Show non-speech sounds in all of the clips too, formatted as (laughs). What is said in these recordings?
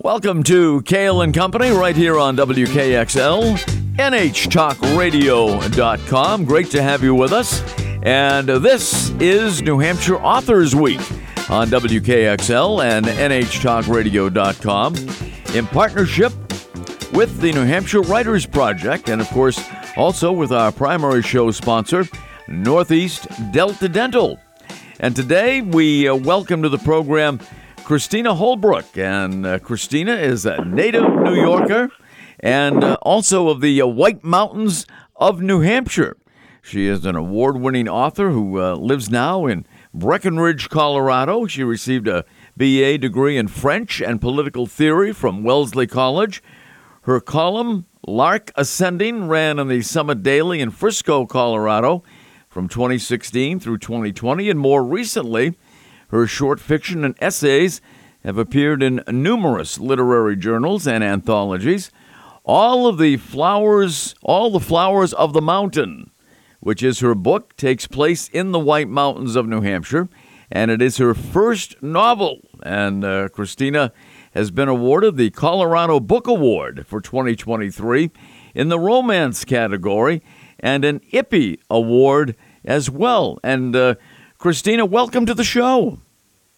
Welcome to Cail and Company right here on WKXL, NHTalkRadio.com. Great to have you with us. And this is New Hampshire Authors Week on WKXL and NHTalkRadio.com in partnership with the New Hampshire Writers Project and, of course, also with our primary show sponsor, Northeast Delta Dental. And today we uh, welcome to the program Christina Holbrook. And uh, Christina is a native New Yorker and uh, also of the uh, White Mountains of New Hampshire. She is an award winning author who uh, lives now in Breckenridge, Colorado. She received a BA degree in French and political theory from Wellesley College. Her column, Lark Ascending, ran in the Summit Daily in Frisco, Colorado from 2016 through 2020, and more recently, her short fiction and essays have appeared in numerous literary journals and anthologies. All of the flowers, all the flowers of the mountain, which is her book, takes place in the White Mountains of New Hampshire, and it is her first novel. And uh, Christina has been awarded the Colorado Book Award for 2023 in the romance category and an IPPY Award as well. And uh, Christina, welcome to the show.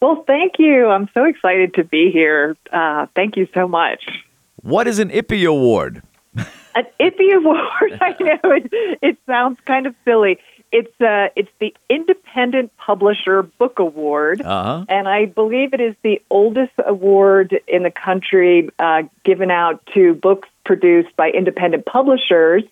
Well, thank you. I'm so excited to be here. Uh, thank you so much. What is an IPPY Award? An IPPY Award. (laughs) I know it, it sounds kind of silly. It's uh, it's the Independent Publisher Book Award, uh-huh. and I believe it is the oldest award in the country uh, given out to books produced by independent publishers.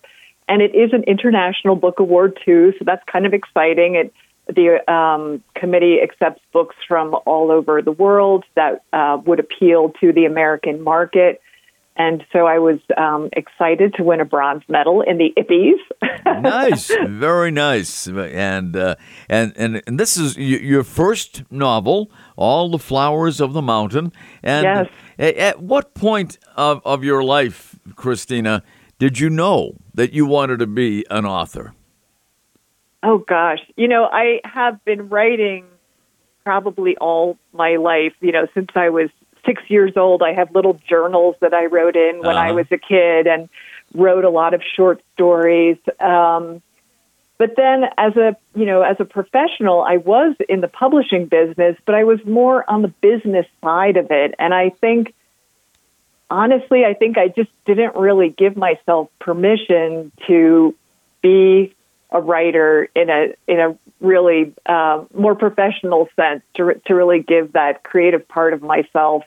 And it is an international book award too, so that's kind of exciting. It the um, committee accepts books from all over the world that uh, would appeal to the American market. And so I was um, excited to win a bronze medal in the IPPYs. (laughs) nice, very nice, and uh, and and and this is your first novel, "All the Flowers of the Mountain." And yes. at what point of, of your life, Christina, did you know that you wanted to be an author? Oh gosh, you know I have been writing probably all my life. You know since I was six years old, I have little journals that I wrote in when Uh-huh. I was a kid and wrote a lot of short stories. Um, but then, as a you know, as a professional, I was in the publishing business, but I was more on the business side of it. And I think, honestly, I think I just didn't really give myself permission to be a writer in a in a really uh, more professional sense to to really give that creative part of myself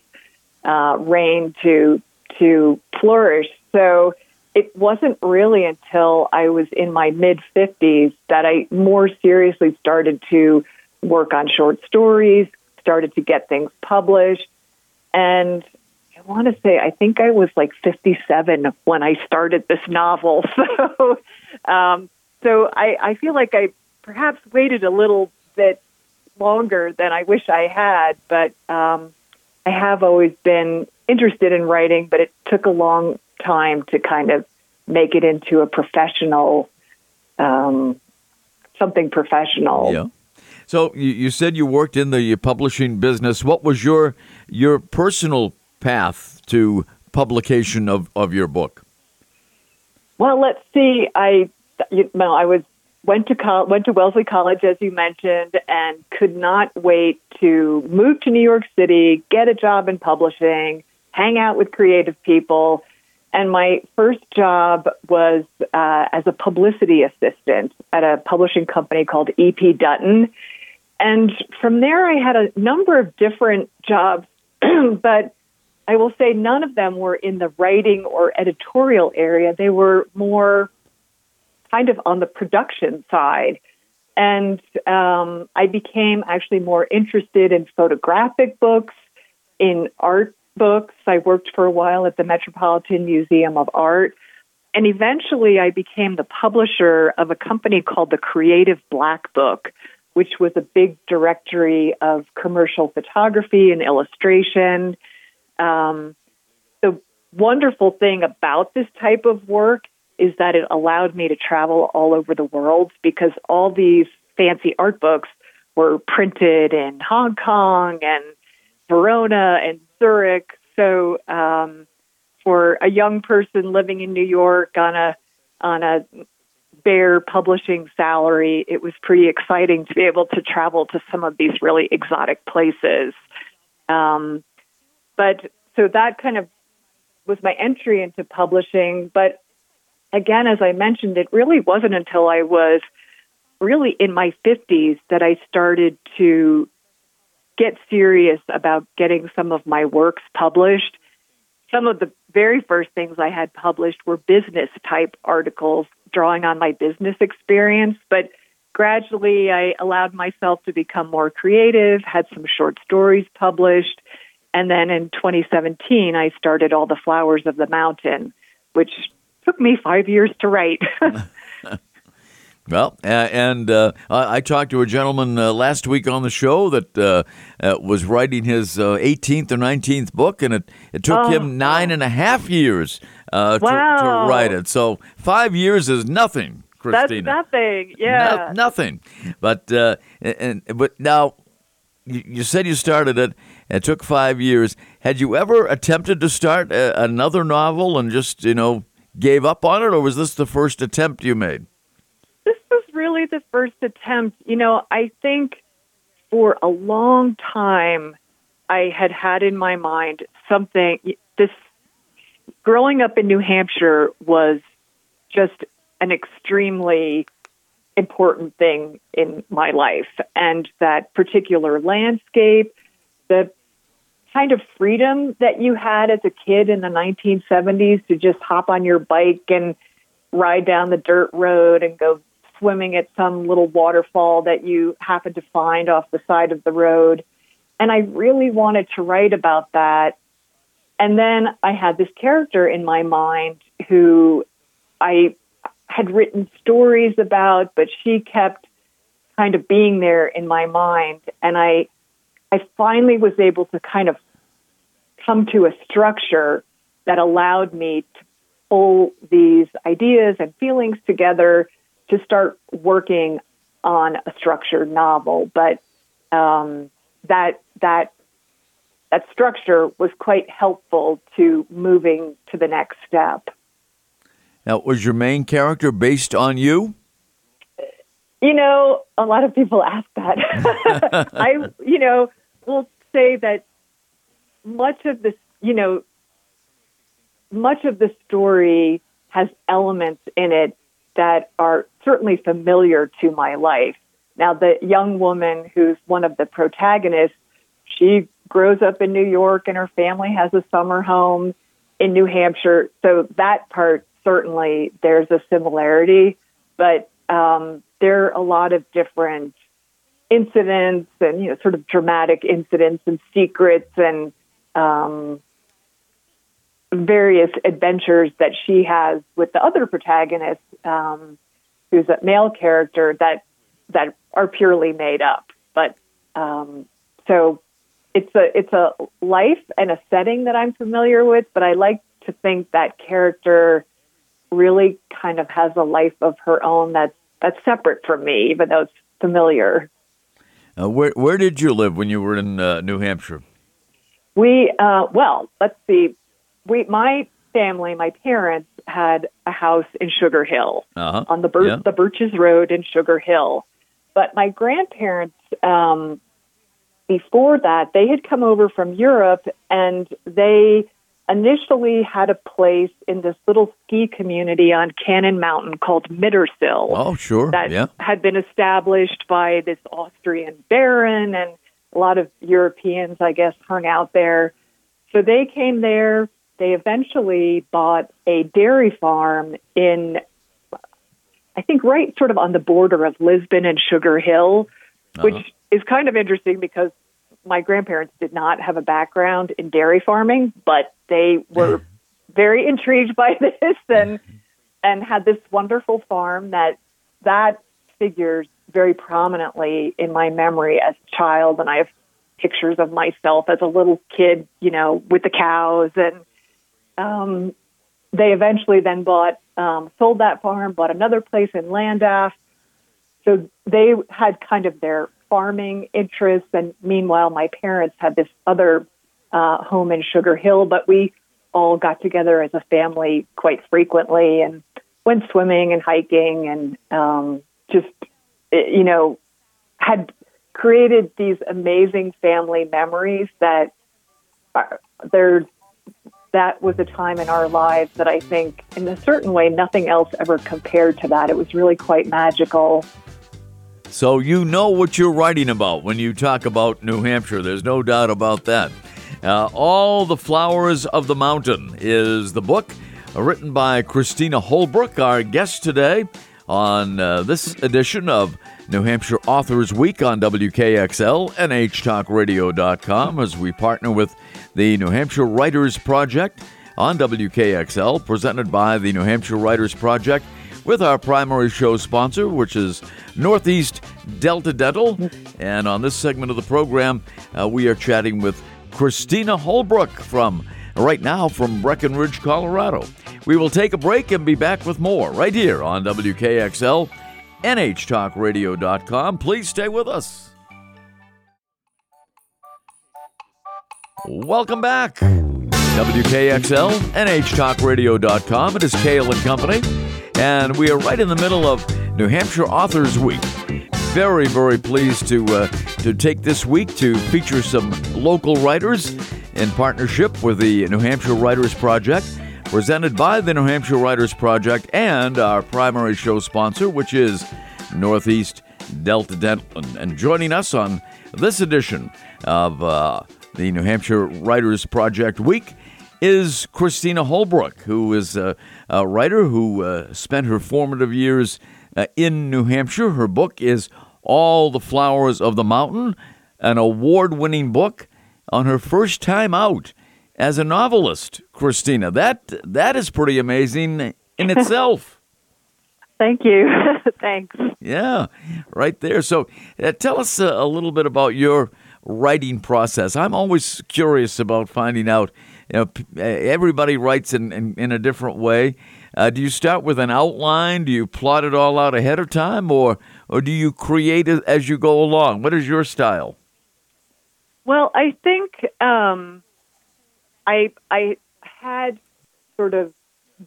uh, reign to to flourish. So it wasn't really until I was in my mid fifties that I more seriously started to work on short stories, started to get things published, and I want to say I think I was like fifty seven when I started this novel. (laughs) So. Um, so I, I feel like I perhaps waited a little bit longer than I wish I had, but um, I have always been interested in writing, but it took a long time to kind of make it into a professional, um, something professional. Yeah. So you, you said you worked in the publishing business. What was your your personal path to publication of, of your book? Well, let's see. I you know, I was went to went to Wellesley College, as you mentioned, and could not wait to move to New York City, get a job in publishing, hang out with creative people. And my first job was uh, as a publicity assistant at a publishing company called EP Dutton. And from there, I had a number of different jobs, (clears throat) but I will say none of them were in the writing or editorial area. They were more kind of on the production side. And um, I became actually more interested in photographic books, in art books. I worked for a while at the Metropolitan Museum of Art. And eventually I became the publisher of a company called the Creative Black Book, which was a big directory of commercial photography and illustration. Um, the wonderful thing about this type of work is that it allowed me to travel all over the world because all these fancy art books were printed in Hong Kong and Verona and Zurich. So uh, for a young person living in New York on a on a bare publishing salary, it was pretty exciting to be able to travel to some of these really exotic places. Um, but so that kind of was my entry into publishing. But again, as I mentioned, it really wasn't until I was really in my 50s that I started to get serious about getting some of my works published. Some of the very first things I had published were business type articles drawing on my business experience, but gradually I allowed myself to become more creative, had some short stories published, and then in 2017 I started All the Flowers of the Mountain, which took me 5 years to write. (laughs) Well, uh, and uh, I talked to a gentleman uh, last week on the show that uh, uh, was writing his 18th uh, or 19th book, and it, it took oh. him nine and a half years wow. to, to, write it. So five years is nothing, Christina. That's nothing. Yeah, no, nothing. But and but now you, you, said you started it. It took five years. Had you ever attempted to start a, another novel and just you know gave up on it, or was this the first attempt you made? This was really the first attempt. You know, I think for a long time, I had had in my mind something. This growing up in New Hampshire was just an extremely important thing in my life, and that particular landscape, the kind of freedom that you had as a kid in the 1970s to just hop on your bike and ride down the dirt road and go swimming at some little waterfall that you happened to find off the side of the road. And I really wanted to write about that. And then I had this character in my mind who I had written stories about, but she kept kind of being there in my mind. And I, I finally was able to kind of come to a structure that allowed me to pull these ideas and feelings together to start working on a structured novel, but um, that that that structure was quite helpful to moving to the next step. Now, was your main character based on you? You know, a lot of people ask that. (laughs) I, you know, will say that much of this, you know, much of the story has elements in it that are certainly familiar to my life. Now, the young woman who's one of the protagonists, she grows up in New York and her family has a summer home in New Hampshire. So that part, certainly, there's a similarity, but um, there are a lot of different incidents and, you know, sort of dramatic incidents and secrets and um, various adventures that she has with the other protagonist, um, who's a male character that that are purely made up. But um, so it's a it's a life and a setting that I'm familiar with. But I like to think that character really kind of has a life of her own that's that's separate from me, even though it's familiar. Uh, where where did you live when you were in uh, New Hampshire? We uh, well, let's see we my family, my parents had a house in Sugar Hill uh-huh. on the Bir- yeah. the Birches Road in Sugar Hill. But my grandparents, um, before that, they had come over from Europe and they initially had a place in this little ski community on Cannon Mountain called Mittersill. Oh, sure. That yeah. had been established by this Austrian baron and a lot of Europeans, I guess, hung out there. So they came there they eventually bought a dairy farm in, I think, right sort of on the border of Lisbon and Sugar Hill, which uh-huh. is kind of interesting because my grandparents did not have a background in dairy farming, but they were very intrigued by (laughs) this and and had this wonderful farm that that figures very prominently in my memory as a child. And I have pictures of myself as a little kid, you know, with the cows. And um, they eventually then bought, um, sold that farm, bought another place in Landaff. So they had kind of their farming interests, and meanwhile, my parents had this other uh, home in Sugar Hill. But we all got together as a family quite frequently and went swimming and hiking and um, just, you know, had created these amazing family memories that are, that was a time in our lives that I think, in a certain way, nothing else ever compared to that. It was really quite magical. So you know what you're writing about when you talk about New Hampshire. There's no doubt about that. Uh, All the Flowers of the Mountain is the book uh, written by Christina Holbrook, our guest today on uh, this edition of New Hampshire Authors Week on WKXL and HTalkRadio.com as we partner with the New Hampshire Writers Project on WKXL, presented by the New Hampshire Writers Project with our primary show sponsor, which is Northeast Delta Dental. And on this segment of the program, uh, we are chatting with Christina Holbrook from right now from Breckenridge, Colorado. We will take a break and be back with more right here on WKXL NHTalkRadio.com. Please stay with us. Welcome back. WKXL, NHTalkRadio.com. It is Cail and Company, and we are right in the middle of New Hampshire Authors Week. Very, very pleased to uh, to take this week to feature some local writers in partnership with the New Hampshire Writers Project, presented by the New Hampshire Writers Project and our primary show sponsor, which is Northeast Delta Dental. And joining us on this edition of uh, the New Hampshire Writers Project Week is Christina Holbrook, who is a, a writer who uh, spent her formative years uh, in New Hampshire. Her book is All the Flowers of the Mountain, an award winning book on her first time out as a novelist, Christina. That, that is pretty amazing in itself. (laughs) Thank you. (laughs) Thanks. Yeah, right there. So uh, tell us a, a little bit about your writing process. I'm always curious about finding out. You know, uh, everybody writes in, in, in a different way. Uh, do you start with an outline? Do you plot it all out ahead of time, or or do you create it as you go along? What is your style? Well, I think um, I I had sort of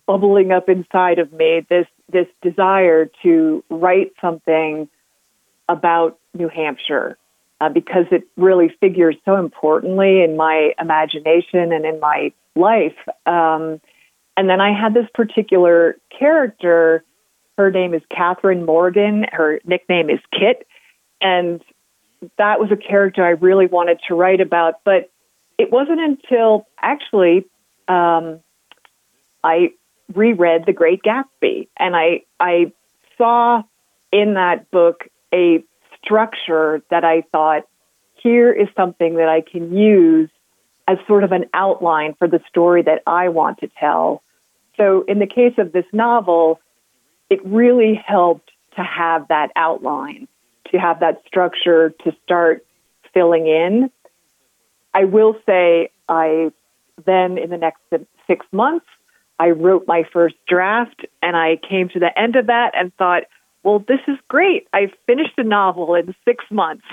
bubbling up inside of me this this desire to write something about New Hampshire uh, because it really figures so importantly in my imagination and in my life. Um, and then I had this particular character. Her name is Catherine Morgan. Her nickname is Kit, and that was a character I really wanted to write about. But it wasn't until actually um, I reread The Great Gatsby, and I I saw in that book a structure that I thought here is something that I can use as sort of an outline for the story that I want to tell. So in the case of this novel, it really helped to have that outline, to have that structure to start filling in. I will say I then in the next six months I wrote my first draft and I came to the end of that and thought, well, this is great. I finished a novel in six months.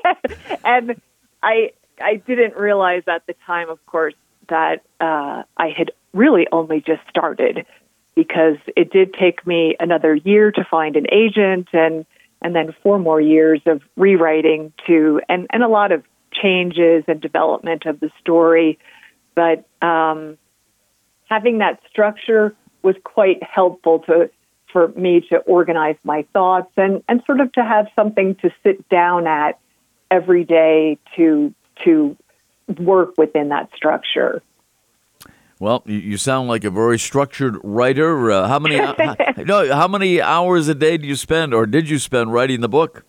(laughs) and I I didn't realize at the time, of course, that uh, I had really only just started because it did take me another year to find an agent and and then four more years of rewriting to and, and a lot of changes and development of the story. But um, having that structure was quite helpful to for me to organize my thoughts and, and sort of to have something to sit down at every day to to work within that structure. Well, you sound like a very structured writer. Uh, how many (laughs) how, no, how many hours a day do you spend, or did you spend writing the book?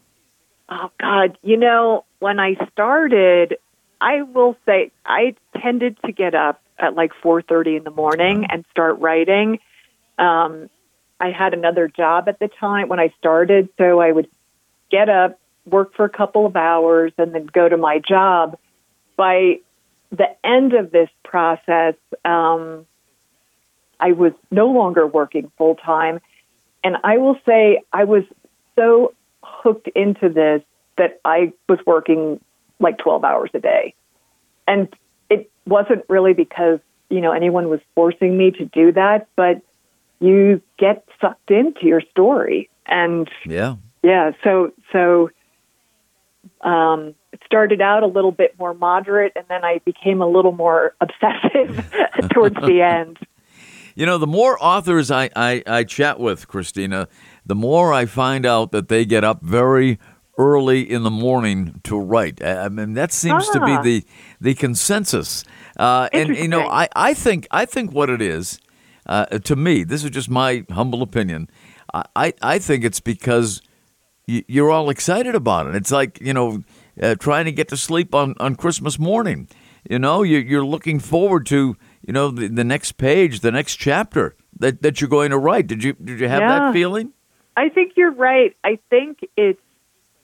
Oh God, you know, when I started, I will say I tended to get up at like 4:30 in the morning and start writing. Um, I had another job at the time when I started, so I would get up, work for a couple of hours, and then go to my job. By the end of this process, um, I was no longer working full time, and I will say I was so hooked into this that I was working like 12 hours a day. And it wasn't really because you know anyone was forcing me to do that, but you get sucked into your story, and Yeah. yeah, so so um, it started out a little bit more moderate, and then I became a little more (laughs) obsessive (laughs) towards the end. You know, the more authors I, I, I chat with, Christina, the more I find out that they get up very early in the morning to write. I mean, that seems to Ah. be the the consensus. Uh, and you know, I, I think I think what it is, uh, to me, this is just my humble opinion. I, I, think it's because y- you're all excited about it. It's like you know, uh, trying to get to sleep on, on Christmas morning. You know, you're, you're looking forward to you know the, the next page, the next chapter that, that you're going to write. Did you did you have Yeah. that feeling? I think you're right. I think it's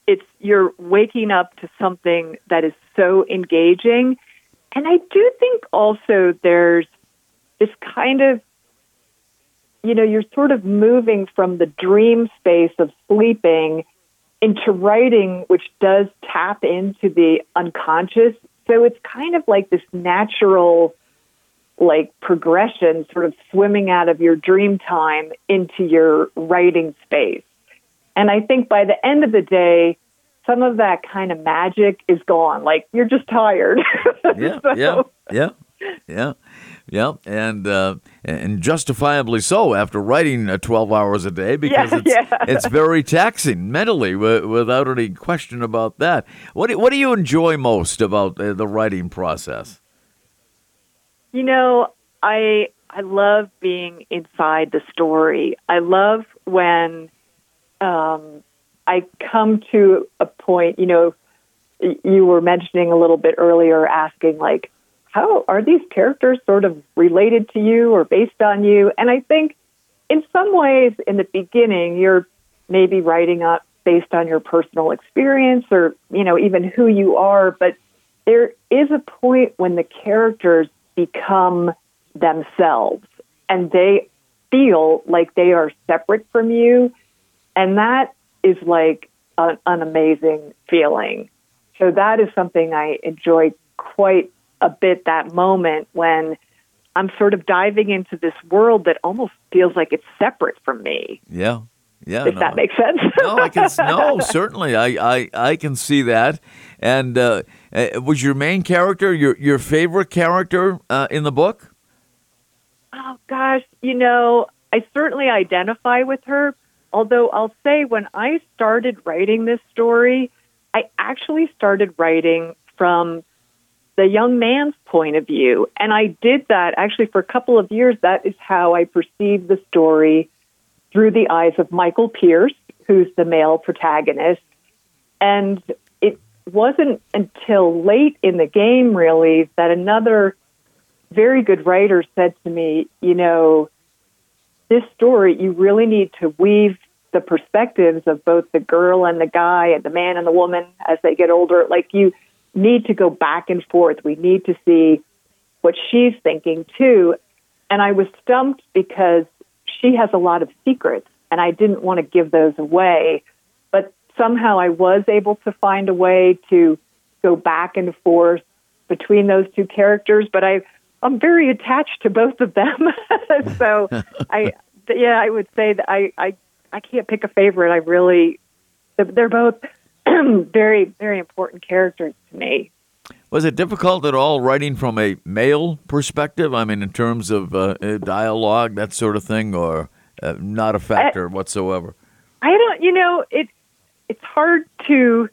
it's you're waking up to something that is so engaging. And I do think also there's this kind of you know, you're sort of moving from the dream space of sleeping into writing, which does tap into the unconscious. So it's kind of like this natural like progression, sort of swimming out of your dream time into your writing space. And I think by the end of the day, some of that kind of magic is gone. Like you're just tired. (laughs) Yeah, So- yeah, yeah, yeah, yeah, and uh, and justifiably so after writing uh, twelve hours a day because Yeah, it's yeah. it's very taxing mentally, w- without any question about that. What do, what do you enjoy most about uh, the writing process? You know, I I love being inside the story. I love when um, I come to a point. You know, you were mentioning a little bit earlier, asking like, how are these characters sort of related to you or based on you? And I think in some ways, in the beginning, you're maybe writing up based on your personal experience or you know even who you are, but there is a point when the characters become themselves and they feel like they are separate from you. And that is like an amazing feeling. So that is something I enjoy quite a bit that moment when I'm sort of diving into this world that almost feels like it's separate from me, Yeah, yeah. if no, that makes sense. (laughs) no, I can. No, (laughs) certainly, I, I, I can see that. And uh, uh, was your main character your your favorite character uh, in the book? Oh gosh, you know, I certainly identify with her. Although I'll say when I started writing this story, I actually started writing from the young man's point of view. And I did that actually for a couple of years. That is how I perceived the story through the eyes of Michael Pierce, who's the male protagonist. And it wasn't until late in the game, really, that another very good writer said to me, you know, this story, you really need to weave the perspectives of both the girl and the guy and the man and the woman as they get older. Like you need to go back and forth. We need to see what she's thinking too. And I was stumped because she has a lot of secrets and I didn't want to give those away. But somehow I was able to find a way to go back and forth between those two characters. But I, I'm very attached to both of them. (laughs) so I, yeah, I would say that I, I, I can't pick a favorite. I really, they're both (clears throat) very, very important characters to me. Was it difficult at all writing from a male perspective? I mean, in terms of uh, uh, dialogue, that sort of thing, or uh, not a factor whatsoever? I don't, you know, it, it's hard to,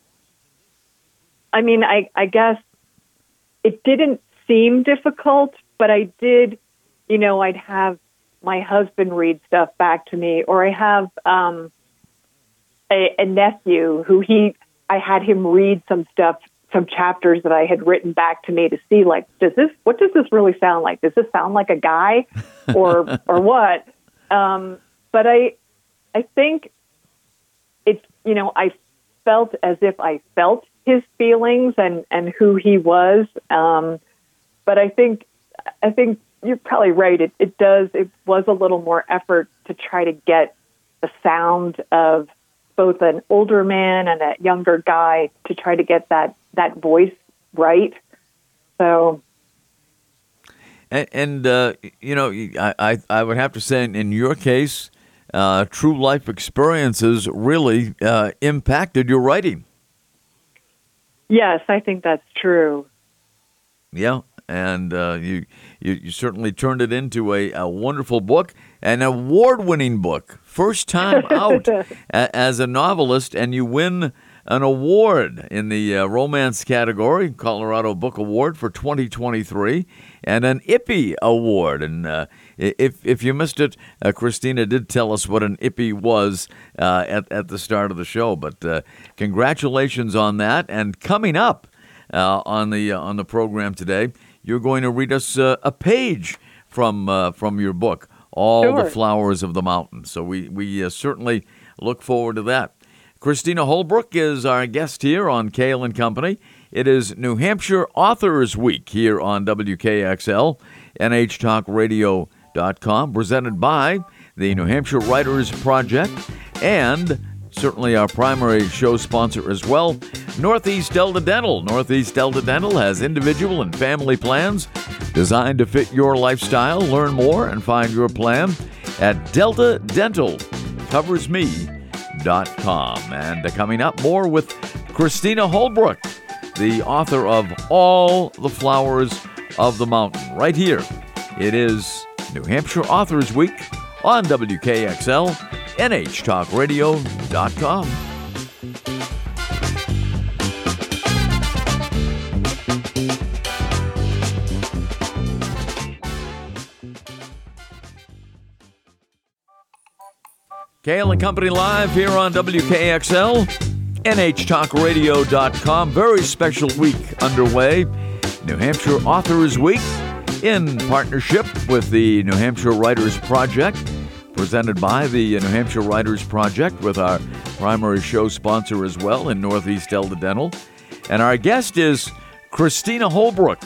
I mean, I, I guess it didn't seem difficult, but I did, you know, I'd have my husband read stuff back to me, or I have um, a, a nephew who he, I had him read some stuff, some chapters that I had written back to me to see, like, does this, what does this really sound like? Does this sound like a guy, or (laughs) or what? Um, but I, I think it's, you know, I felt as if I felt his feelings and and who he was. Um, but I think, I think you're probably right. It, it does. It was a little more effort to try to get the sound of both an older man and a younger guy to try to get that that voice right. So And, and uh, you know, I, I, I would have to say, in your case, uh, true life experiences really uh, impacted your writing. Yes, I think that's true. Yeah, and uh, you, you, you certainly turned it into a, a wonderful book, an award-winning book, first time (laughs) out a, as a novelist, and you win an award in the uh, romance category, Colorado Book Award for 2023, and an IPPY Award. And uh, if if you missed it, uh, Christina did tell us what an IPPY was uh, at at the start of the show. But uh, congratulations on that. And coming up uh, on the on the program today, you're going to read us a page from from your book, All sure. the Flowers of the Mountain. So we we uh, certainly look forward to that. Christina Holbrook is our guest here on Cail and Company. It is New Hampshire Authors Week here on WKXL, NHTalkRadio.com, presented by the New Hampshire Writers Project and certainly our primary show sponsor as well, Northeast Delta Dental. Northeast Delta Dental has individual and family plans designed to fit your lifestyle. Learn more and find your plan at Delta Dental. Covers me and uh, coming up, more with Christina Holbrook, the author of All the Flowers of the Mountain. Right here, it is New Hampshire Authors Week on WKXL, NHTalkRadio.com. Cail and Company Live here on WKXL, NHTalkRadio.com. Very special week underway. New Hampshire Authors Week in partnership with the New Hampshire Writers Project, presented by the New Hampshire Writers Project with our primary show sponsor as well in Northeast Delta Dental. And our guest is Christina Holbrook.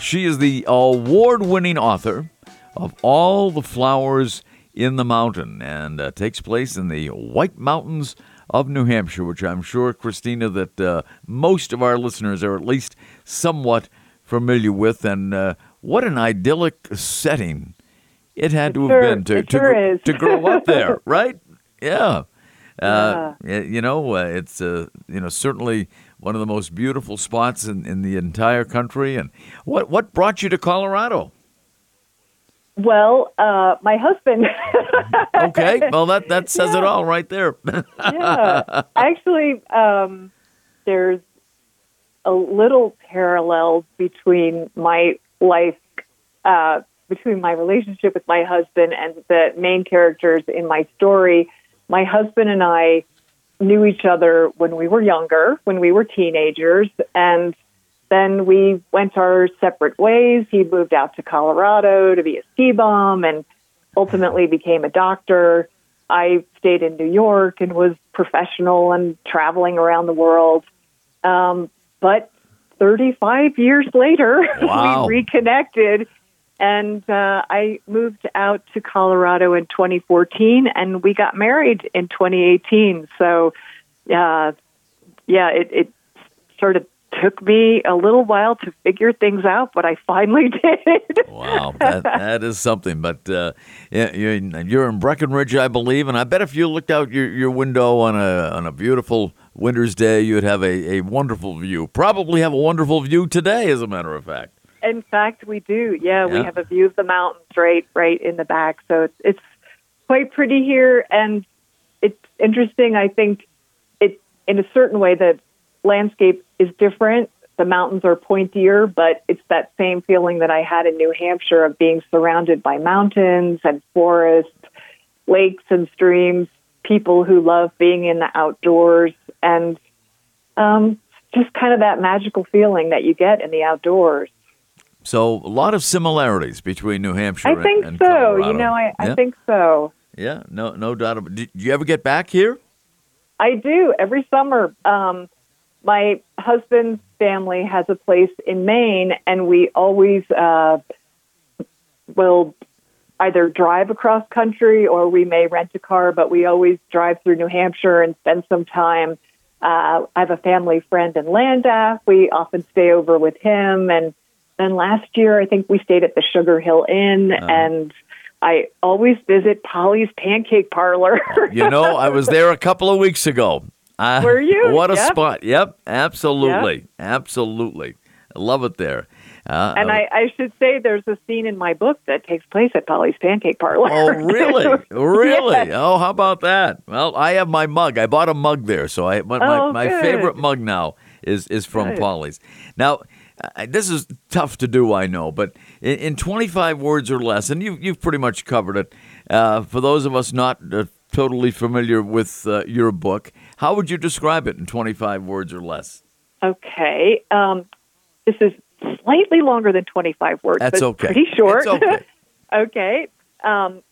She is the award winning author of All the Flowers in the mountain and uh, takes place in the White Mountains of New Hampshire, which I'm sure, Christina, that uh, most of our listeners are at least somewhat familiar with. And uh, what an idyllic setting it had to sure, have been to, to, sure to, grow up there, (laughs) right? Yeah. Uh, yeah. You know, uh, it's uh, you know certainly one of the most beautiful spots in, in the entire country. And what what brought you to Colorado? Well, uh, my husband. (laughs) okay, well that that says yeah. it all right there. (laughs) yeah, actually, um, there's a little parallel between my life, uh, between my relationship with my husband and the main characters in my story. My husband and I knew each other when we were younger, when we were teenagers, and then we went our separate ways. He moved out to Colorado to be a ski bum and ultimately became a doctor. I stayed in New York and was professional and traveling around the world. Um, but 35 years later, (laughs) wow. we reconnected and uh, I moved out to Colorado in 2014 and we got married in 2018. So, uh, yeah, it, it sort of took me a little while to figure things out, but I finally (laughs) did. wow, that, that is something. But uh, you're in Breckenridge, I believe, and I bet if you looked out your, your window on a on a beautiful winter's day, you'd have a, a wonderful view. Probably have a wonderful view today, as a matter of fact. In fact, we do. Yeah, yeah. we have a view of the mountains right right in the back, so it's it's quite pretty here, and it's interesting. I think it in a certain way that landscape is different. The mountains are pointier, but it's that same feeling that I had in New Hampshire of being surrounded by mountains and forests, lakes and streams, people who love being in the outdoors, and um, just kind of that magical feeling that you get in the outdoors. So a lot of similarities between New Hampshire. And Maine. I think and, so. Colorado. You know, I, yeah. I think so. Yeah, no, no doubt. About, did you ever get back here? I do every summer. Um, my husband's family has a place in Maine, and we always uh, will either drive across country or we may rent a car, but we always drive through New Hampshire and spend some time. Uh, I have a family friend in Landaff. We often stay over with him, and then last year, I think we stayed at the Sugar Hill Inn, Uh-huh. and I always visit Polly's Pancake Parlor. (laughs) You know, I was there a couple of weeks ago. Uh, Were you? (laughs) What a Yep. spot. Yep, absolutely. Absolutely. I love it there. Uh, and I, I should say, there's a scene in my book that takes place at Polly's Pancake Parlor. Oh, really? (laughs) Really? Yes. Oh, how about that? Well, I have my mug. I bought a mug there, so I my, my, Oh, my good. favorite mug now is is from Good. Polly's. Now, uh, this is tough to do, I know, but in, in 25 words or less, and you you've pretty much covered it. Uh, for those of us not uh, totally familiar with uh, your book, how would you describe it in 25 words or less? Okay. Um, this is slightly longer than 25 words, That's but okay. pretty short. Okay. (laughs) okay. Um,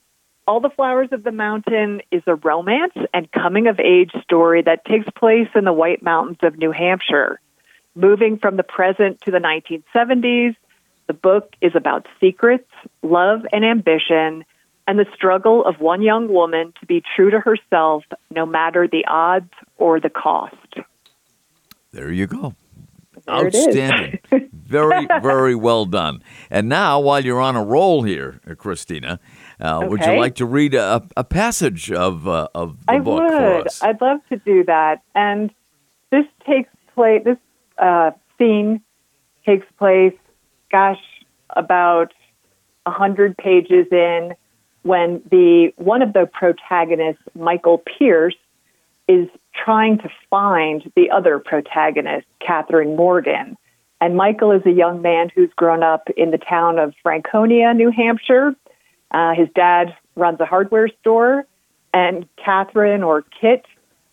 All the Flowers of the Mountain is a romance and coming of age story that takes place in the White Mountains of New Hampshire. Moving from the present to the 1970s, the book is about secrets, love, and ambition, and the struggle of one young woman to be true to herself no matter the odds or the cost. There you go. There. Outstanding. (laughs) very, very well done. And now, while you're on a roll here, Christina, uh, would you like to read a, a passage of uh, of the I book for would. us? I'd love to do that. And this takes place. This uh, scene takes place. Gosh, about a hundred pages in, when the one of the protagonists, Michael Pierce, is trying to find the other protagonist, Catherine Morgan. And Michael is a young man who's grown up in the town of Franconia, New Hampshire. Uh, his dad runs a hardware store, and Catherine or Kit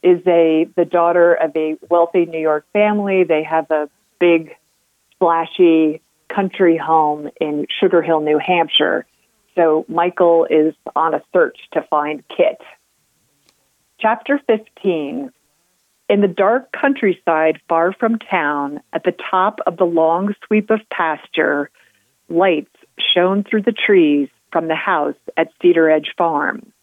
is a the daughter of a wealthy New York family. They have a big, flashy country home in Sugar Hill, New Hampshire. So Michael is on a search to find Kit. Chapter 15. In the dark countryside far from town, at the top of the long sweep of pasture, lights shone through the trees from the house at Cedar Edge Farm.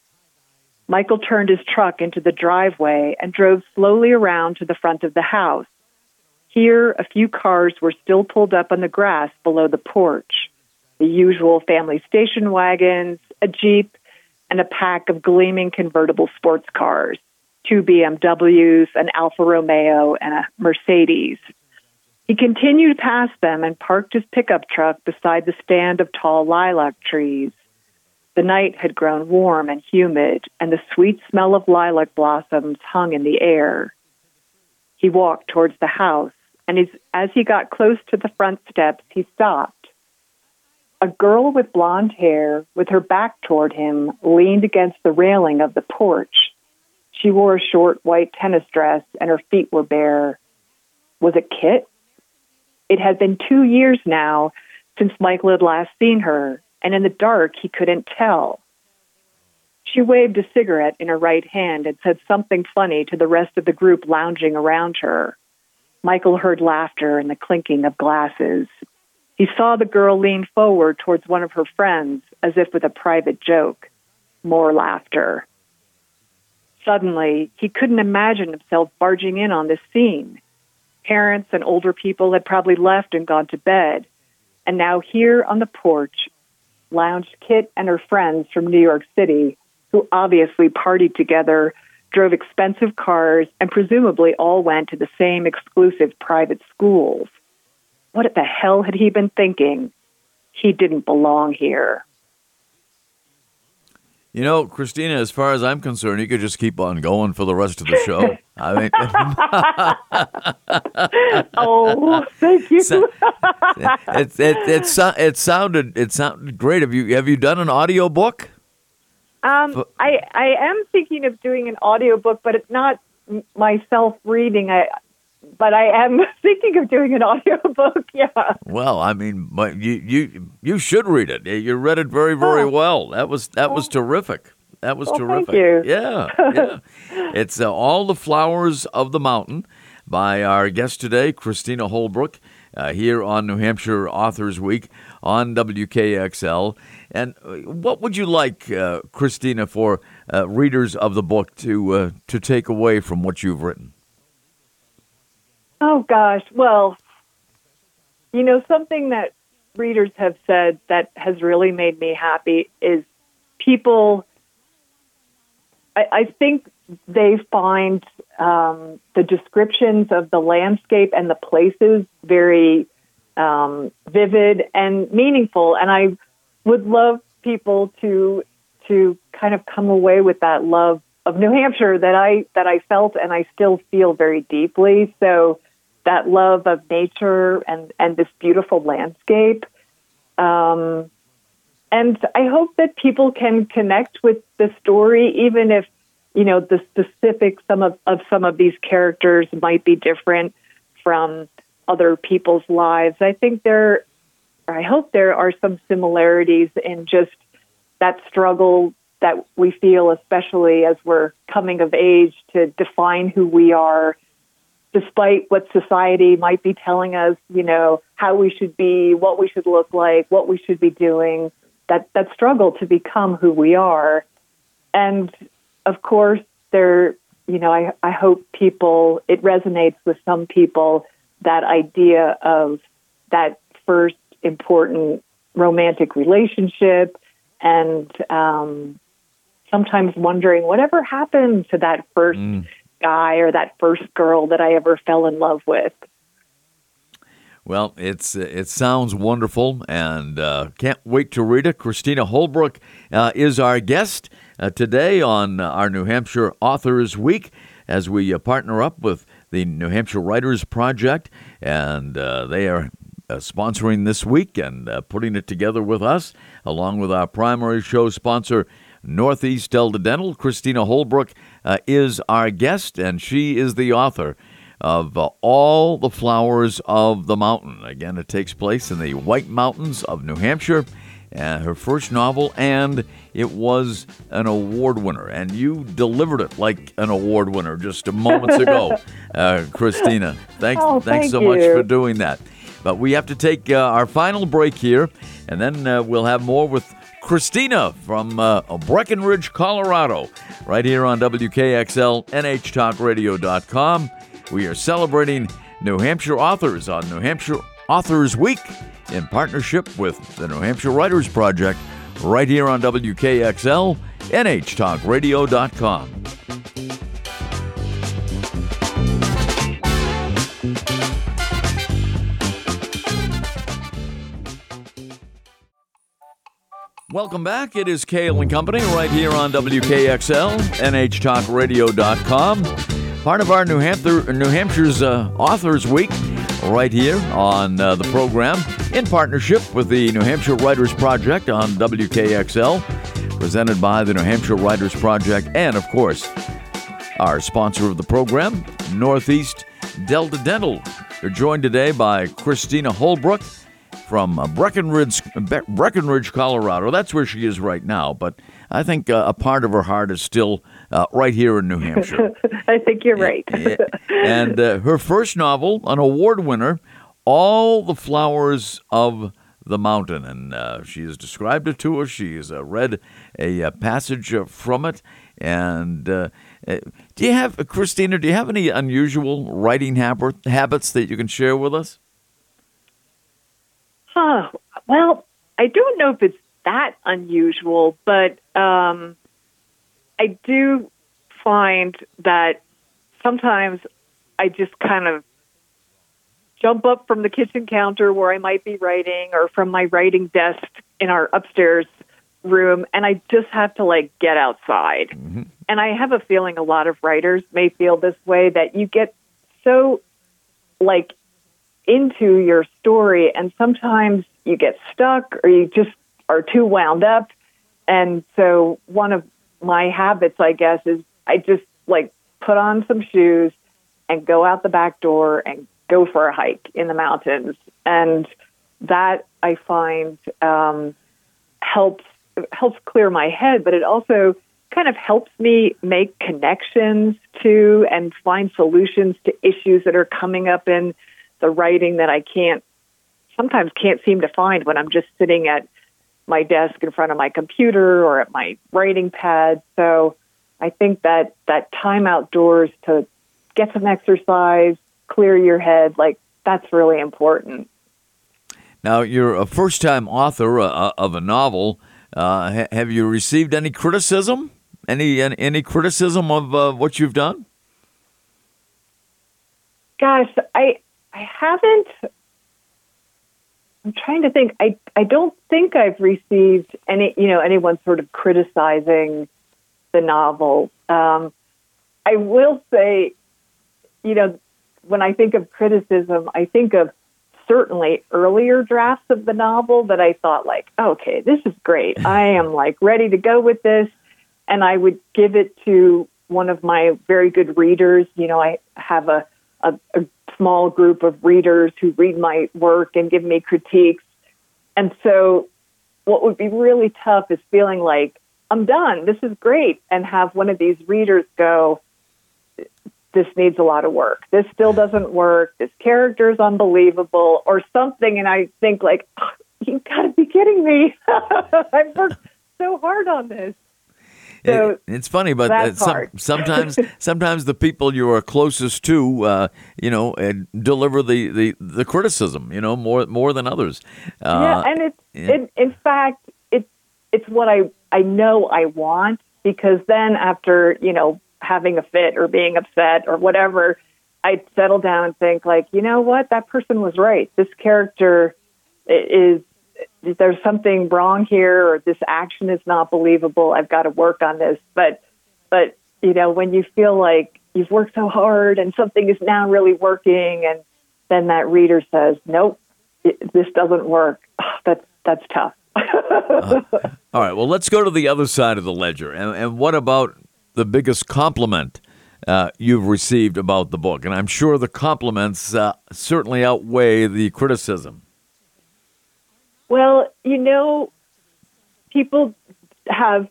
Michael turned his truck into the driveway and drove slowly around to the front of the house. Here, a few cars were still pulled up on the grass below the porch. The usual family station wagons, a Jeep, and a pack of gleaming convertible sports cars two BMWs, an Alfa Romeo, and a Mercedes. He continued past them and parked his pickup truck beside the stand of tall lilac trees. The night had grown warm and humid, and the sweet smell of lilac blossoms hung in the air. He walked towards the house, and as, he got close to the front steps, he stopped. A girl with blonde hair, with her back toward him, leaned against the railing of the porch. She wore a short white tennis dress, and her feet were bare. Was it Kit? It had been two years now since Michael had last seen her, and in the dark he couldn't tell. She waved a cigarette in her right hand and said something funny to the rest of the group lounging around her. Michael heard laughter and the clinking of glasses. He saw the girl lean forward towards one of her friends as if with a private joke. More laughter. Suddenly, he couldn't imagine himself barging in on this scene. Parents and older people had probably left and gone to bed, and now here on the porch lounged Kit and her friends from New York City, who obviously partied together, drove expensive cars, and presumably all went to the same exclusive private schools. What the hell had he been thinking? He didn't belong here. You know, Christina, as far as I'm concerned, you could just keep on going for the rest of the show. (laughs) I mean, (laughs) Oh, thank you. So- it, it, it, it sounded it sounded great. Have you have you done an audio book? Um, I I am thinking of doing an audiobook, but it's not myself reading. I but I am (laughs) thinking of doing an (laughs) audiobook. Yeah. Well, I mean, you you you should read it. You read it very very Oh. well. That was that was terrific. That was Well, thank terrific. you. Yeah, yeah. (laughs) it's uh, all the flowers of the mountain by our guest today, Christina Holbrook, uh, here on New Hampshire Authors Week on WKXL. And uh, what would you like, uh, Christina, for uh, readers of the book to uh, to take away from what you've written? Oh gosh. Well, you know something that readers have said that has really made me happy is people. I, I think they find um, the descriptions of the landscape and the places very um, vivid and meaningful, and I would love people to to kind of come away with that love of New Hampshire that I that I felt and I still feel very deeply. So that love of nature and and this beautiful landscape. Um, and I hope that people can connect with the story, even if you know the specifics some of, of some of these characters might be different from other people's lives. I think there, I hope there are some similarities in just that struggle that we feel, especially as we're coming of age, to define who we are, despite what society might be telling us, you know, how we should be, what we should look like, what we should be doing. That that struggle to become who we are, and of course, there, you know, I I hope people it resonates with some people that idea of that first important romantic relationship and um, sometimes wondering whatever happened to that first mm. Guy or that first girl that I ever fell in love with. Well, it's it sounds wonderful, and uh, can't wait to read it. Christina Holbrook uh, is our guest uh, today on our New Hampshire Authors Week as we uh, partner up with the New Hampshire Writers Project, and uh, they are uh, sponsoring this week and uh, putting it together with us, along with our primary show sponsor, Northeast Delta Dental. Christina Holbrook uh, is our guest, and she is the author of uh, All the Flowers of the Mountain. Again, it takes place in the White Mountains of New Hampshire. Uh, her first novel, and it was an award winner. And you delivered it like an award winner just moments (laughs) ago, uh, Christina. Thanks, oh, thanks thank so you. much for doing that. But we have to take uh, our final break here, and then uh, we'll have more with Christina from uh, Breckenridge, Colorado, right here on WKXL, NHTalkRadio.com. We are celebrating New Hampshire authors on New Hampshire Authors Week in partnership with the New Hampshire Writers Project, right here on WKXL, NHTalkRadio.com. Welcome back. It is Cail and Company right here on WKXL, NHTalkRadio.com. Part of our New, Hampshire, New Hampshire's uh, Authors Week right here on uh, the program in partnership with the New Hampshire Writers Project on WKXL, presented by the New Hampshire Writers Project, and of course, our sponsor of the program, Northeast Delta Dental. They're joined today by Christina Holbrook from uh, Breckenridge, Breckenridge, Colorado. That's where she is right now, but I think uh, a part of her heart is still uh, right here in New Hampshire. (laughs) I think you're right. and uh, her first novel, an award winner, All the Flowers of the Mountain. And uh, she has described it to us. She has uh, read a passage from it. And do you have, Christina, do you have any unusual writing habits that you can share with us? Huh. Well, I don't know if it's that unusual, but um, I do find that sometimes I just kind of jump up from the kitchen counter where I might be writing or from my writing desk in our upstairs room and I just have to like get outside. Mm-hmm. And I have a feeling a lot of writers may feel this way that you get so like into your story and sometimes you get stuck or you just are too wound up. And so one of my habits, I guess, is I just like put on some shoes and go out the back door and go for a hike in the mountains. And that I find um, helps helps clear my head, but it also kind of helps me make connections to and find solutions to issues that are coming up in the writing that I can't sometimes can't seem to find when I'm just sitting at my desk in front of my computer or at my writing pad. So I think that that time outdoors to get some exercise, clear your head, like that's really important. Now, you're a first time author uh, of a novel. Uh, ha- have you received any criticism? Any any, any criticism of uh, what you've done? Gosh, I I haven't. I'm trying to think. I I don't think I've received any you know anyone sort of criticizing the novel. Um, I will say, you know, when I think of criticism, I think of certainly earlier drafts of the novel that I thought like, okay, this is great. (laughs) I am like ready to go with this, and I would give it to one of my very good readers. You know, I have a a, a small group of readers who read my work and give me critiques. And so, what would be really tough is feeling like I'm done. This is great, and have one of these readers go, "This needs a lot of work. This still doesn't work. This character is unbelievable," or something. And I think like, oh, "You got to be kidding me! (laughs) I've worked so hard on this." So It- it's funny, but uh, some, (laughs) sometimes sometimes the people you are closest to, uh, you know, uh, deliver the, the, the criticism, you know, more more than others. Uh, yeah, and it's yeah. in, in fact it's it's what I I know I want because then after you know having a fit or being upset or whatever, I settle down and think like you know what that person was right. This character is there's something wrong here or this action is not believable. I've got to work on this. But but you know when you feel like you've worked so hard and something is now really working and then that reader says nope it, this doesn't work that's that's tough All right, well, let's go to the other side of the ledger. And, and what about the biggest compliment uh, you've received about the book? And I'm sure the compliments uh, certainly outweigh the criticism. Well you know people have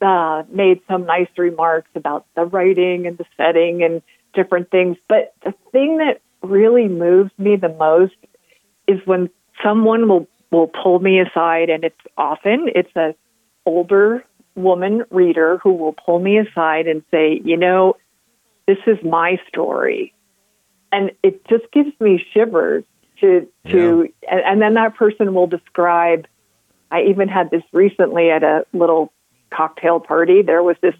uh, made some nice remarks about the writing and the setting and different things but the thing that really moves me the most is when someone will will pull me aside and it's often it's a older woman reader who will pull me aside and say you know this is my story. And it just gives me shivers to to and, and then that person will describe i even had this recently at a little cocktail party. There was this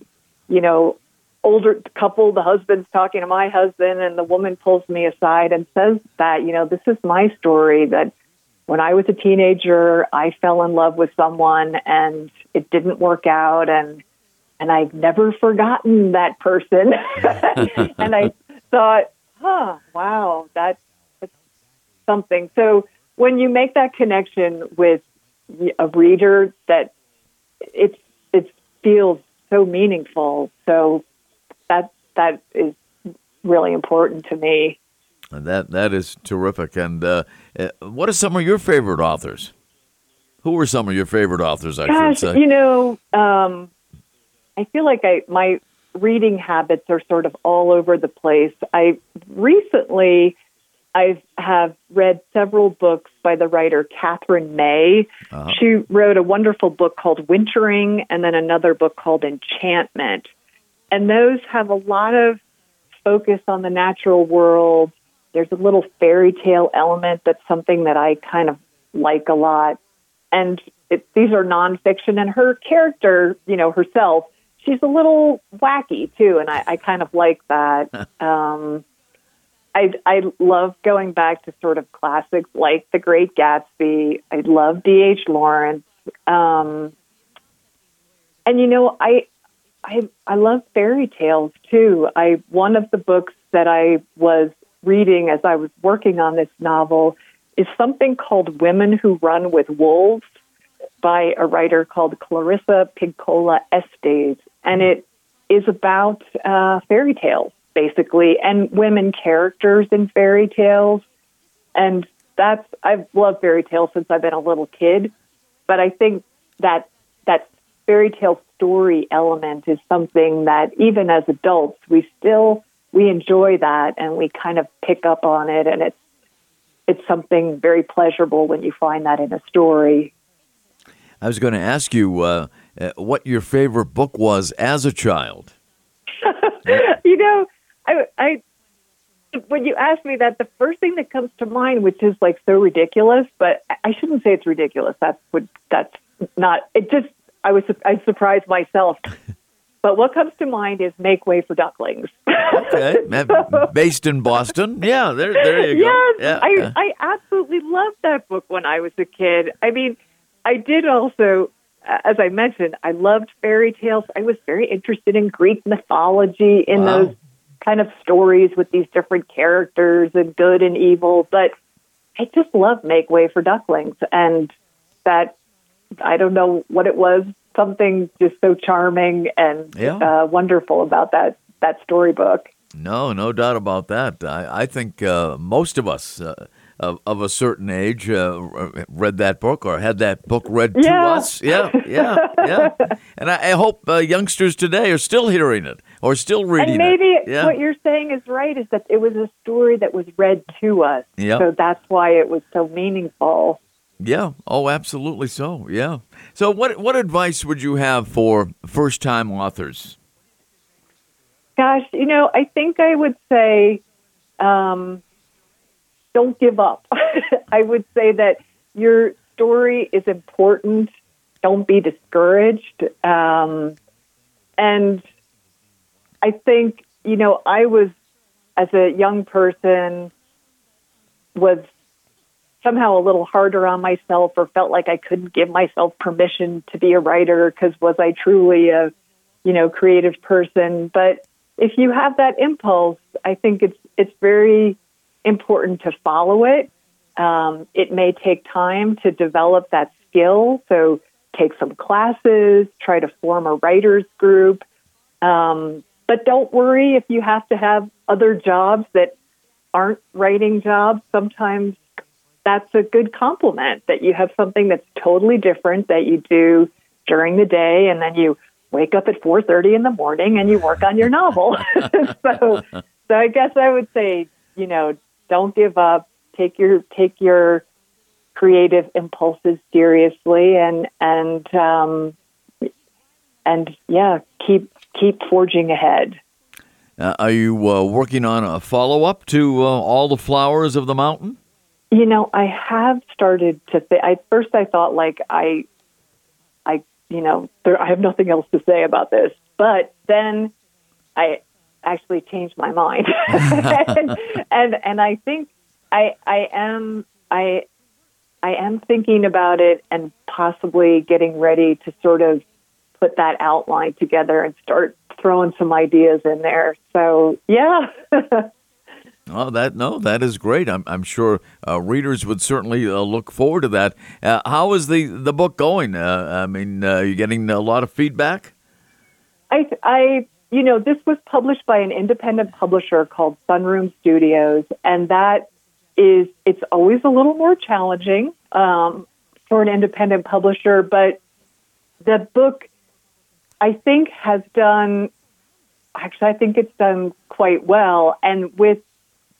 you know older couple the husband's talking to my husband and the woman pulls me aside and says that you know this is my story that when i was a teenager i fell in love with someone and it didn't work out and and i've never forgotten that person. (laughs) (laughs) And i thought huh wow that, that's something so when you make that connection with a reader that it's it feels so meaningful so that that is really important to me And that that is terrific. And uh, uh, what are some of your favorite authors? Who are some of your favorite authors? I Gosh, should say. you know, um, I feel like I my reading habits are sort of all over the place. I recently I have read several books by the writer Katherine May. Uh-huh. She wrote a wonderful book called Wintering and then another book called Enchantment. And those have a lot of focus on the natural world. There's a little fairy tale element that's something that I kind of like a lot. And it, these are nonfiction, and her character, you know, herself, she's a little wacky too, and I, I kind of like that. (laughs) um, I I love going back to sort of classics like The Great Gatsby. I love D.H. Lawrence, um, and you know, I I I love fairy tales too. I one of the books that I was reading as I was working on this novel is something called Women Who Run with Wolves by a writer called Clarissa Pinkola Estes, and it is about uh, fairy tales basically and women characters in fairy tales. And that's I've loved fairy tales since I've been a little kid, but I think that that fairy tale story element is something that even as adults we still we enjoy that and we kind of pick up on it and it's it's something very pleasurable when you find that in a story. I was going to ask you uh, uh, what your favorite book was as a child. (laughs) you know, I, I when you ask me that, the first thing that comes to mind, which is like so ridiculous, but I shouldn't say it's ridiculous. That's what that's not. It just I was I surprised myself. (laughs) But what comes to mind is make way for ducklings. okay, (laughs) based in Boston. Yeah, there, there you go. Yes, yeah. I, I absolutely loved that book when I was a kid. I mean, I did also, as I mentioned, I loved fairy tales. I was very interested in Greek mythology, in wow. those kind of stories with these different characters and good and evil. But I just love Make Way for Ducklings, and that I don't know what it was, something just so charming and yeah. uh, wonderful about that that storybook. No, no doubt about that. I, I think uh, most of us uh, of, of a certain age uh, read that book or had that book read to yeah. us. Yeah, yeah, yeah. (laughs) And I, I hope uh, youngsters today are still hearing it or still reading and maybe it. Yeah. what you're saying is right, is that it was a story that was read to us. Yeah. So that's why it was so meaningful. Yeah. Oh, absolutely so. Yeah. So, what what advice would you have for first time authors? Gosh, you know, I think I would say, um, don't give up. (laughs) I would say that your story is important. Don't be discouraged. Um, and I think, you know, I was, as a young person, was somehow a little harder on myself or felt like I couldn't give myself permission to be a writer because was I truly a, you know, creative person? But if you have that impulse, I think it's it's very important to follow it. Um, it may take time to develop that skill, so take some classes, try to form a writers group. Um, but don't worry if you have to have other jobs that aren't writing jobs. Sometimes that's a good compliment that you have something that's totally different that you do during the day and then you wake up at 4:30 in the morning and you work on your novel. (laughs) so so I guess I would say, you know, don't give up. Take your take your creative impulses seriously and and um and yeah, keep keep forging ahead. Uh, are you uh, working on a follow up to uh, All the Flowers of the Mountain? You know, I have started to think. At first, I thought like I, I, you know, there, I have nothing else to say about this. But then, I actually changed my mind, and, (laughs) (laughs) and and I think I I am I I am thinking about it and possibly getting ready to sort of put that outline together and start throwing some ideas in there. So yeah. (laughs) Oh, that no, that is great. I'm, I'm sure uh, readers would certainly uh, look forward to that. Uh, how is the the book going? Uh, I mean, uh, you getting a lot of feedback? I, I, you know, this was published by an independent publisher called Sunroom Studios, and that is it's always a little more challenging um, for an independent publisher, but the book, I think, has done. Actually, I think it's done quite well, and with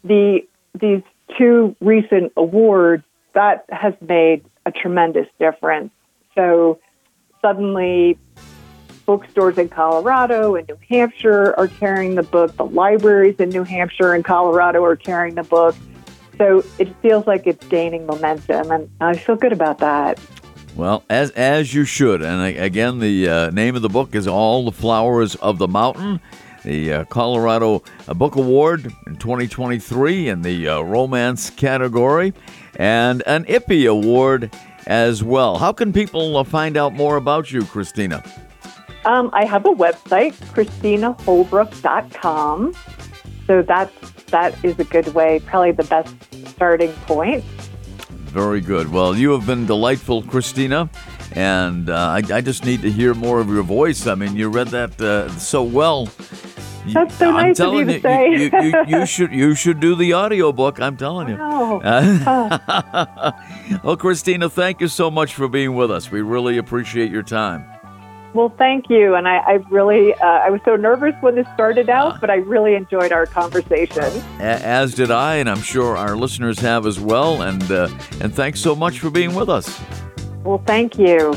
the these two recent awards that has made a tremendous difference. So suddenly bookstores in Colorado and New Hampshire are carrying the book. The libraries in New Hampshire and Colorado are carrying the book. So it feels like it's gaining momentum, and I feel good about that. Well, as as you should. And again, the uh, name of the book is All the Flowers of the Mountain the uh, Colorado Book Award in 2023 in the uh, romance category, and an IPPY Award as well. How can people uh, find out more about you, Christina? Um, I have a website, ChristinaHolbrook.com. So that's, that is a good way, probably the best starting point. Very good. Well, you have been delightful, Christina and uh, I, I, just need to hear more of your voice. I mean, you read that uh, so well that's so I'm nice of you to you, say. You, you, should you should do the audiobook. I'm telling you. Wow. (laughs) well, Christina, thank you so much for being with us. We really appreciate your time. Well, thank you. And I, I really, uh, I was so nervous when this started out, uh, but I really enjoyed our conversation. As did I, and I'm sure our listeners have as well. And uh, and thanks so much for being with us. Well, thank you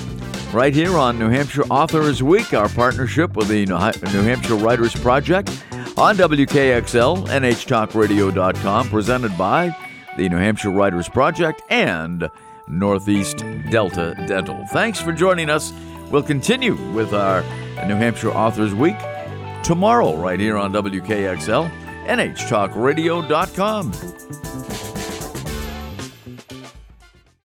right here on New Hampshire Authors Week, our partnership with the New Hampshire Writers Project. on WKXL, NHTalkRadio.com, presented by the New Hampshire Writers Project and Northeast Delta Dental. Thanks for joining us. We'll continue with our New Hampshire Authors Week tomorrow, right here on WKXL, NHTalkRadio.com.